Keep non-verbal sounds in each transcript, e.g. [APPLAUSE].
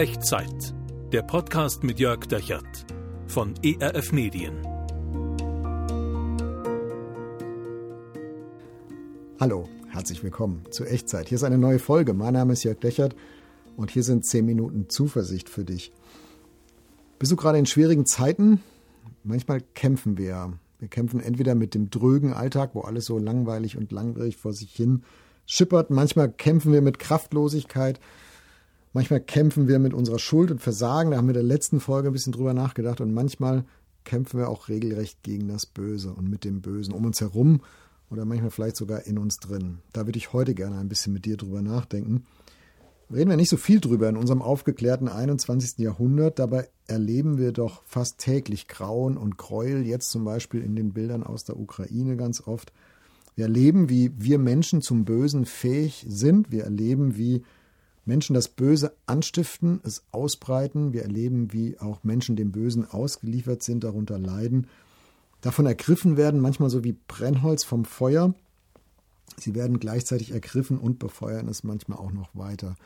Echtzeit. Der Podcast mit Jörg Dechert von ERF Medien. Hallo, herzlich willkommen zu Echtzeit. Hier ist eine neue Folge. Mein Name ist Jörg Dechert und hier sind 10 Minuten Zuversicht für dich. Bist du gerade in schwierigen Zeiten? Manchmal kämpfen wir. Wir kämpfen entweder mit dem drögen Alltag, wo alles so langweilig und langwierig vor sich hin schippert. Manchmal kämpfen wir mit Kraftlosigkeit. Manchmal kämpfen wir mit unserer Schuld und Versagen, da haben wir in der letzten Folge ein bisschen drüber nachgedacht und manchmal kämpfen wir auch regelrecht gegen das Böse und mit dem Bösen um uns herum oder manchmal vielleicht sogar in uns drin. Da würde ich heute gerne ein bisschen mit dir drüber nachdenken. Reden wir nicht so viel drüber in unserem aufgeklärten 21. Jahrhundert, dabei erleben wir doch fast täglich Grauen und Gräuel, jetzt zum Beispiel in den Bildern aus der Ukraine ganz oft. Wir erleben, wie wir Menschen zum Bösen fähig sind. Wir erleben, wie Menschen das Böse anstiften, es ausbreiten. Wir erleben, wie auch Menschen dem Bösen ausgeliefert sind, darunter leiden, davon ergriffen werden, manchmal so wie Brennholz vom Feuer. Sie werden gleichzeitig ergriffen und befeuern es manchmal auch noch weiter.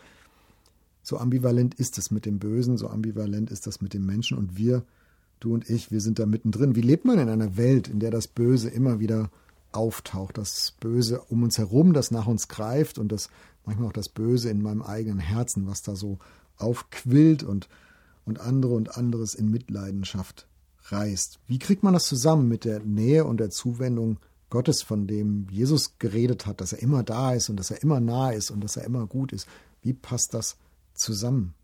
So ambivalent ist es mit dem Bösen, so ambivalent ist das mit dem Menschen und wir, du und ich, wir sind da mittendrin. Wie lebt man in einer Welt, in der das Böse immer wieder auftaucht, das Böse um uns herum, das nach uns greift und das manchmal auch das Böse in meinem eigenen Herzen, was da so aufquillt und, und andere und anderes in Mitleidenschaft reißt. Wie kriegt man das zusammen mit der Nähe und der Zuwendung Gottes, von dem Jesus geredet hat, dass er immer da ist und dass er immer nah ist und dass er immer gut ist? Wie passt das zusammen?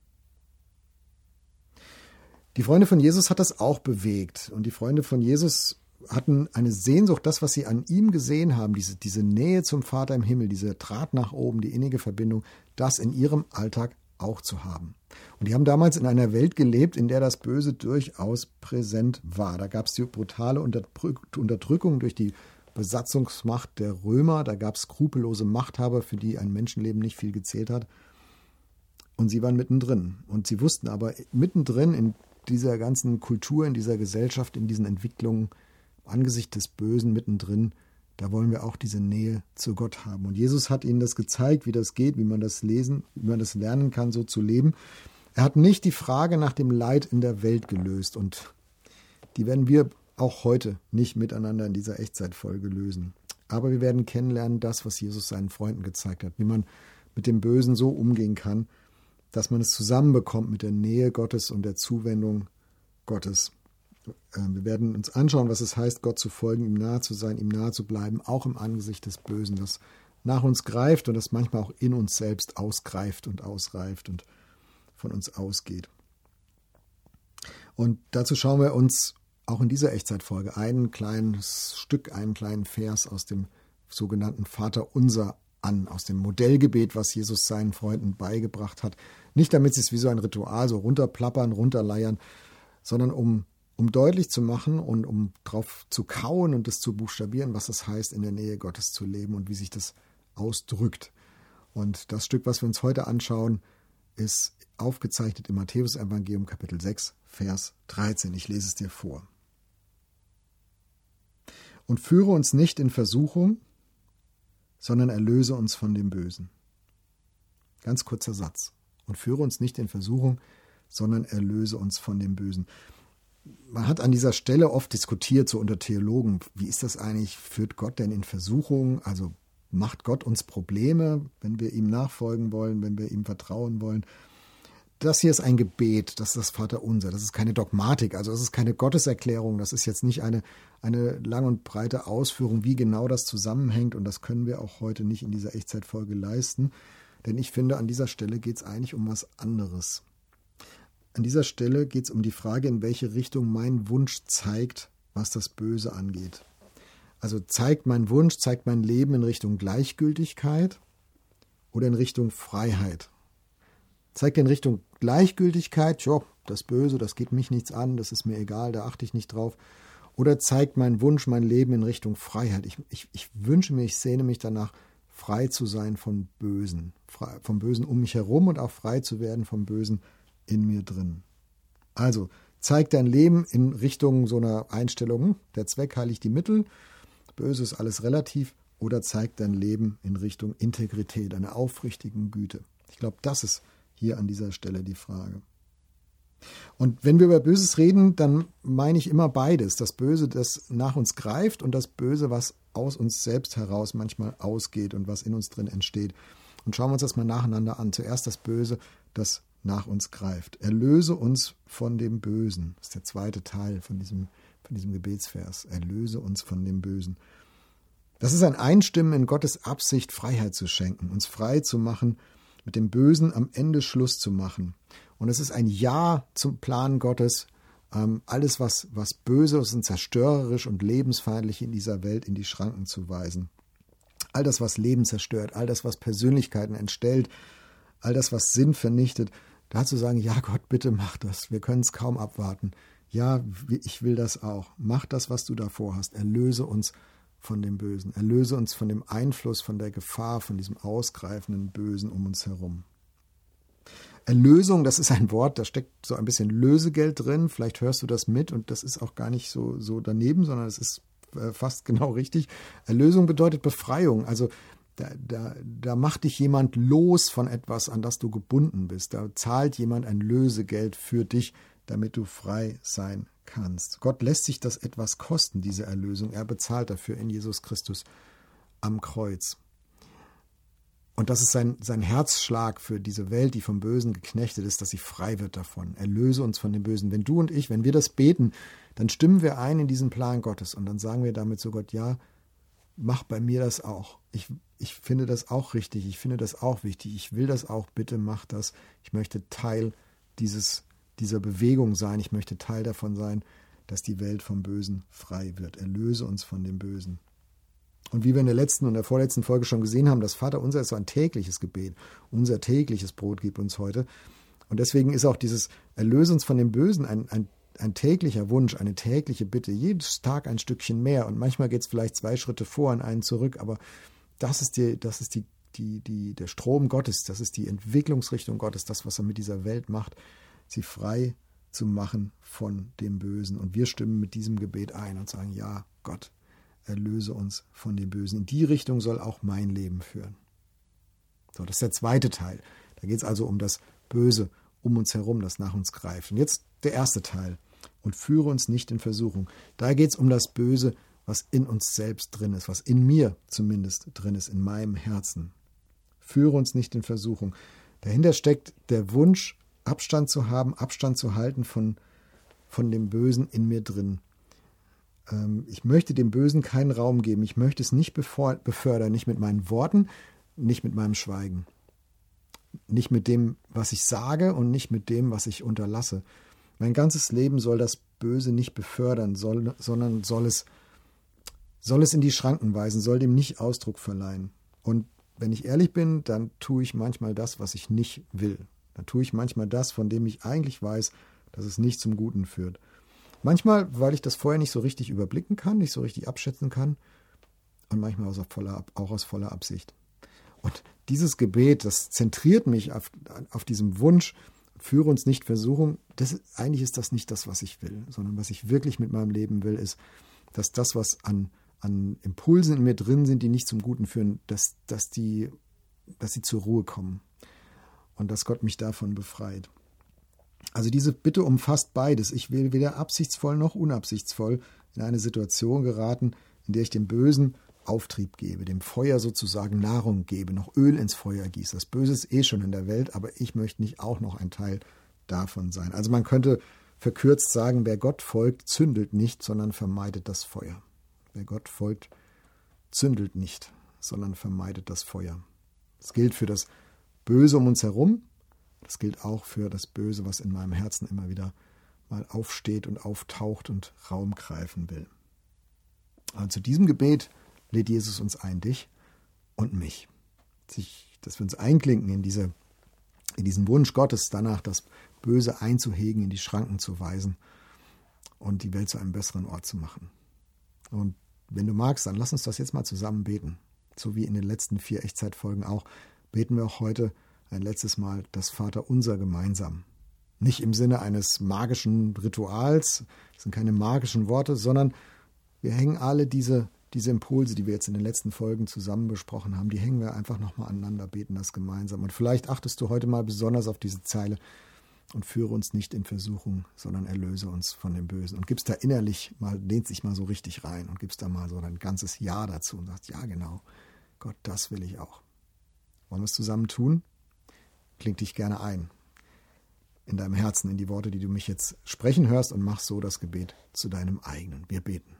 Die Freunde von Jesus hat das auch bewegt und die Freunde von Jesus hatten eine Sehnsucht, das, was sie an ihm gesehen haben, diese, diese Nähe zum Vater im Himmel, diese Draht nach oben, die innige Verbindung, das in ihrem Alltag auch zu haben. Und die haben damals in einer Welt gelebt, in der das Böse durchaus präsent war. Da gab es die brutale Unterdrückung durch die Besatzungsmacht der Römer, da gab es skrupellose Machthaber, für die ein Menschenleben nicht viel gezählt hat. Und sie waren mittendrin. Und sie wussten aber mittendrin in dieser ganzen Kultur, in dieser Gesellschaft, in diesen Entwicklungen, Angesicht des Bösen mittendrin, da wollen wir auch diese Nähe zu Gott haben. Und Jesus hat ihnen das gezeigt, wie das geht, wie man das lesen, wie man das lernen kann, so zu leben. Er hat nicht die Frage nach dem Leid in der Welt gelöst und die werden wir auch heute nicht miteinander in dieser Echtzeitfolge lösen. Aber wir werden kennenlernen, das, was Jesus seinen Freunden gezeigt hat, wie man mit dem Bösen so umgehen kann, dass man es zusammenbekommt mit der Nähe Gottes und der Zuwendung Gottes. Ähm, wir werden uns anschauen, was es heißt, Gott zu folgen, ihm nahe zu sein, ihm nahe zu bleiben, auch im Angesicht des Bösen, das nach uns greift und das manchmal auch in uns selbst ausgreift und ausreift und von uns ausgeht. Und dazu schauen wir uns auch in dieser Echtzeitfolge ein kleines Stück, einen kleinen Vers aus dem sogenannten Vater Unser an, aus dem Modellgebet, was Jesus seinen Freunden beigebracht hat. Nicht damit sie es wie so ein Ritual so runterplappern, runterleiern, sondern um um deutlich zu machen und um drauf zu kauen und es zu buchstabieren, was es heißt, in der Nähe Gottes zu leben und wie sich das ausdrückt. Und das Stück, was wir uns heute anschauen, ist aufgezeichnet im Matthäusevangelium Kapitel 6, Vers 13. Ich lese es dir vor. Und führe uns nicht in Versuchung, sondern erlöse uns von dem Bösen. Ganz kurzer Satz. Und führe uns nicht in Versuchung, sondern erlöse uns von dem Bösen man hat an dieser Stelle oft diskutiert, so unter Theologen, wie ist das eigentlich, führt Gott denn in Versuchung? Also macht Gott uns Probleme, wenn wir ihm nachfolgen wollen, wenn wir ihm vertrauen wollen? Das hier ist ein Gebet, das ist das Vaterunser, das ist keine Dogmatik, also das ist keine Gotteserklärung, das ist jetzt nicht eine, eine lang und breite Ausführung, wie genau das zusammenhängt und das können wir auch heute nicht in dieser Echtzeitfolge leisten, denn ich finde, an dieser Stelle geht es eigentlich um was anderes. An dieser Stelle geht es um die Frage, in welche Richtung mein Wunsch zeigt, was das Böse angeht. Also zeigt mein Wunsch, zeigt mein Leben in Richtung Gleichgültigkeit oder in Richtung Freiheit? Zeigt in Richtung Gleichgültigkeit, ja, das Böse, das geht mich nichts an, das ist mir egal, da achte ich nicht drauf. Oder zeigt mein Wunsch, mein Leben in Richtung Freiheit? Ich, ich, ich wünsche mir, ich sehne mich danach, frei zu sein vom Bösen, frei, vom Bösen um mich herum und auch frei zu werden vom Bösen in mir drin. Also zeig dein Leben in Richtung so einer Einstellung, der Zweck heiligt die Mittel, böse ist alles relativ, oder zeig dein Leben in Richtung Integrität, einer aufrichtigen Güte. Ich glaube, das ist hier an dieser Stelle die Frage. Und wenn wir über Böses reden, dann meine ich immer beides. Das Böse, das nach uns greift und das Böse, was aus uns selbst heraus manchmal ausgeht und was in uns drin entsteht. Und schauen wir uns das mal nacheinander an. Zuerst das Böse, das nach uns greift. Erlöse uns von dem Bösen. Das ist der zweite Teil von diesem, von diesem Gebetsvers. Erlöse uns von dem Bösen. Das ist ein Einstimmen in Gottes Absicht, Freiheit zu schenken, uns frei zu machen, mit dem Bösen am Ende Schluss zu machen. Und es ist ein Ja zum Plan Gottes, ähm, alles, was, was Böses und zerstörerisch und lebensfeindlich in dieser Welt in die Schranken zu weisen. All das, was Leben zerstört, all das, was Persönlichkeiten entstellt, all das, was Sinn vernichtet, da zu sagen, ja Gott, bitte mach das, wir können es kaum abwarten. Ja, ich will das auch. Mach das, was du davor hast. Erlöse uns von dem Bösen. Erlöse uns von dem Einfluss, von der Gefahr, von diesem ausgreifenden Bösen um uns herum. Erlösung, das ist ein Wort, da steckt so ein bisschen Lösegeld drin. Vielleicht hörst du das mit und das ist auch gar nicht so, so daneben, sondern es ist äh, fast [LAUGHS] genau richtig. Erlösung bedeutet Befreiung. Also da, da, da macht dich jemand los von etwas, an das du gebunden bist. Da zahlt jemand ein Lösegeld für dich, damit du frei sein kannst. Gott lässt sich das etwas kosten, diese Erlösung. Er bezahlt dafür in Jesus Christus am Kreuz. Und das ist sein, sein Herzschlag für diese Welt, die vom Bösen geknechtet ist, dass sie frei wird davon. Erlöse uns von dem Bösen. Wenn du und ich, wenn wir das beten, dann stimmen wir ein in diesen Plan Gottes und dann sagen wir damit zu Gott, ja, mach bei mir das auch. Ich, ich finde das auch richtig, ich finde das auch wichtig, ich will das auch, bitte mach das. Ich möchte Teil dieses, dieser Bewegung sein, ich möchte Teil davon sein, dass die Welt vom Bösen frei wird. Erlöse uns von dem Bösen. Und wie wir in der letzten und der vorletzten Folge schon gesehen haben, das Vater unser ist so ein tägliches Gebet. Unser tägliches Brot gib uns heute. Und deswegen ist auch dieses Erlöse uns von dem Bösen ein, ein ein täglicher Wunsch, eine tägliche Bitte, jedes Tag ein Stückchen mehr. Und manchmal geht es vielleicht zwei Schritte vor und einen zurück, aber das ist, die, das ist die, die, die, der Strom Gottes, das ist die Entwicklungsrichtung Gottes, das, was er mit dieser Welt macht, sie frei zu machen von dem Bösen. Und wir stimmen mit diesem Gebet ein und sagen, ja, Gott, erlöse uns von dem Bösen. In die Richtung soll auch mein Leben führen. So, das ist der zweite Teil. Da geht es also um das Böse um uns herum, das nach uns greift. Und jetzt der erste Teil und führe uns nicht in Versuchung. Da geht es um das Böse, was in uns selbst drin ist, was in mir zumindest drin ist, in meinem Herzen. Führe uns nicht in Versuchung. Dahinter steckt der Wunsch, Abstand zu haben, Abstand zu halten von, von dem Bösen in mir drin. Ähm, ich möchte dem Bösen keinen Raum geben. Ich möchte es nicht befördern, nicht mit meinen Worten, nicht mit meinem Schweigen. Nicht mit dem, was ich sage und nicht mit dem, was ich unterlasse. Mein ganzes Leben soll das Böse nicht befördern, soll, sondern soll es, soll es in die Schranken weisen, soll dem nicht Ausdruck verleihen. Und wenn ich ehrlich bin, dann tue ich manchmal das, was ich nicht will. Dann tue ich manchmal das, von dem ich eigentlich weiß, dass es nicht zum Guten führt. Manchmal, weil ich das vorher nicht so richtig überblicken kann, nicht so richtig abschätzen kann und manchmal auch aus voller, auch aus voller Absicht. Und dieses Gebet, das zentriert mich auf, auf diesem Wunsch, führe uns nicht Versuchung. Das, eigentlich ist das nicht das, was ich will, sondern was ich wirklich mit meinem Leben will, ist, dass das, was an, an Impulsen in mir drin sind, die nicht zum Guten führen, dass, dass, die, dass sie zur Ruhe kommen und dass Gott mich davon befreit. Also diese Bitte umfasst beides. Ich will weder absichtsvoll noch unabsichtsvoll in eine Situation geraten, in der ich dem Bösen Auftrieb gebe, dem Feuer sozusagen Nahrung gebe, noch Öl ins Feuer gieße. Das Böse ist eh schon in der Welt, aber ich möchte nicht auch noch ein Teil davon sein. Also man könnte verkürzt sagen, wer Gott folgt, zündelt nicht, sondern vermeidet das Feuer. Wer Gott folgt, zündelt nicht, sondern vermeidet das Feuer. Das gilt für das Böse um uns herum, das gilt auch für das Böse, was in meinem Herzen immer wieder mal aufsteht und auftaucht und Raum greifen will. Also zu diesem Gebet lädt Jesus uns ein, dich und mich. Sich, dass wir uns einklinken in, diese, in diesen Wunsch Gottes danach, das Böse einzuhegen, in die Schranken zu weisen und die Welt zu einem besseren Ort zu machen. Und wenn du magst, dann lass uns das jetzt mal zusammen beten. So wie in den letzten vier Echtzeitfolgen auch, beten wir auch heute ein letztes Mal das Vater unser gemeinsam. Nicht im Sinne eines magischen Rituals, das sind keine magischen Worte, sondern wir hängen alle diese diese Impulse, die wir jetzt in den letzten Folgen zusammen besprochen haben, die hängen wir einfach nochmal aneinander, beten das gemeinsam. Und vielleicht achtest du heute mal besonders auf diese Zeile und führe uns nicht in Versuchung, sondern erlöse uns von dem Bösen. Und gibst da innerlich mal, lehnt sich mal so richtig rein und gibst da mal so dein ganzes Ja dazu und sagst, ja genau, Gott, das will ich auch. Wollen wir es zusammen tun? Kling dich gerne ein in deinem Herzen in die Worte, die du mich jetzt sprechen hörst und mach so das Gebet zu deinem eigenen. Wir beten.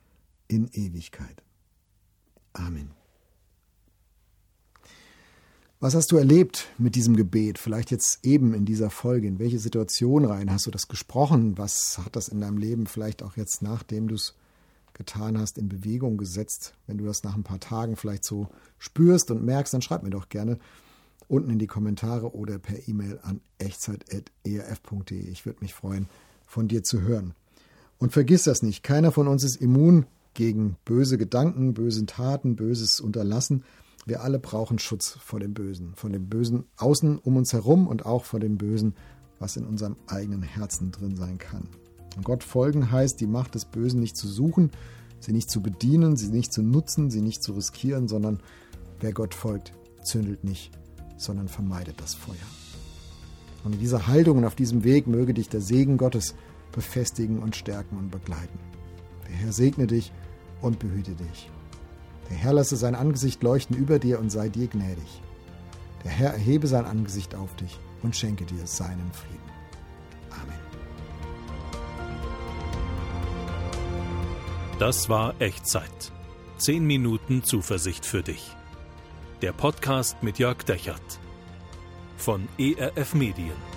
in Ewigkeit. Amen. Was hast du erlebt mit diesem Gebet? Vielleicht jetzt eben in dieser Folge. In welche Situation rein hast du das gesprochen? Was hat das in deinem Leben vielleicht auch jetzt, nachdem du es getan hast, in Bewegung gesetzt? Wenn du das nach ein paar Tagen vielleicht so spürst und merkst, dann schreib mir doch gerne unten in die Kommentare oder per E-Mail an echtzeit.erf.de. Ich würde mich freuen, von dir zu hören. Und vergiss das nicht, keiner von uns ist immun gegen böse Gedanken, böse Taten, böses Unterlassen. Wir alle brauchen Schutz vor dem Bösen, von dem Bösen außen um uns herum und auch vor dem Bösen, was in unserem eigenen Herzen drin sein kann. Und Gott folgen heißt, die Macht des Bösen nicht zu suchen, sie nicht zu bedienen, sie nicht zu nutzen, sie nicht zu riskieren, sondern wer Gott folgt, zündelt nicht, sondern vermeidet das Feuer. Und in dieser Haltung und auf diesem Weg möge dich der Segen Gottes befestigen und stärken und begleiten. Der Herr segne dich und behüte dich. Der Herr lasse sein Angesicht leuchten über dir und sei dir gnädig. Der Herr erhebe sein Angesicht auf dich und schenke dir seinen Frieden. Amen. Das war Echtzeit. Zehn Minuten Zuversicht für dich. Der Podcast mit Jörg Dechert von ERF Medien.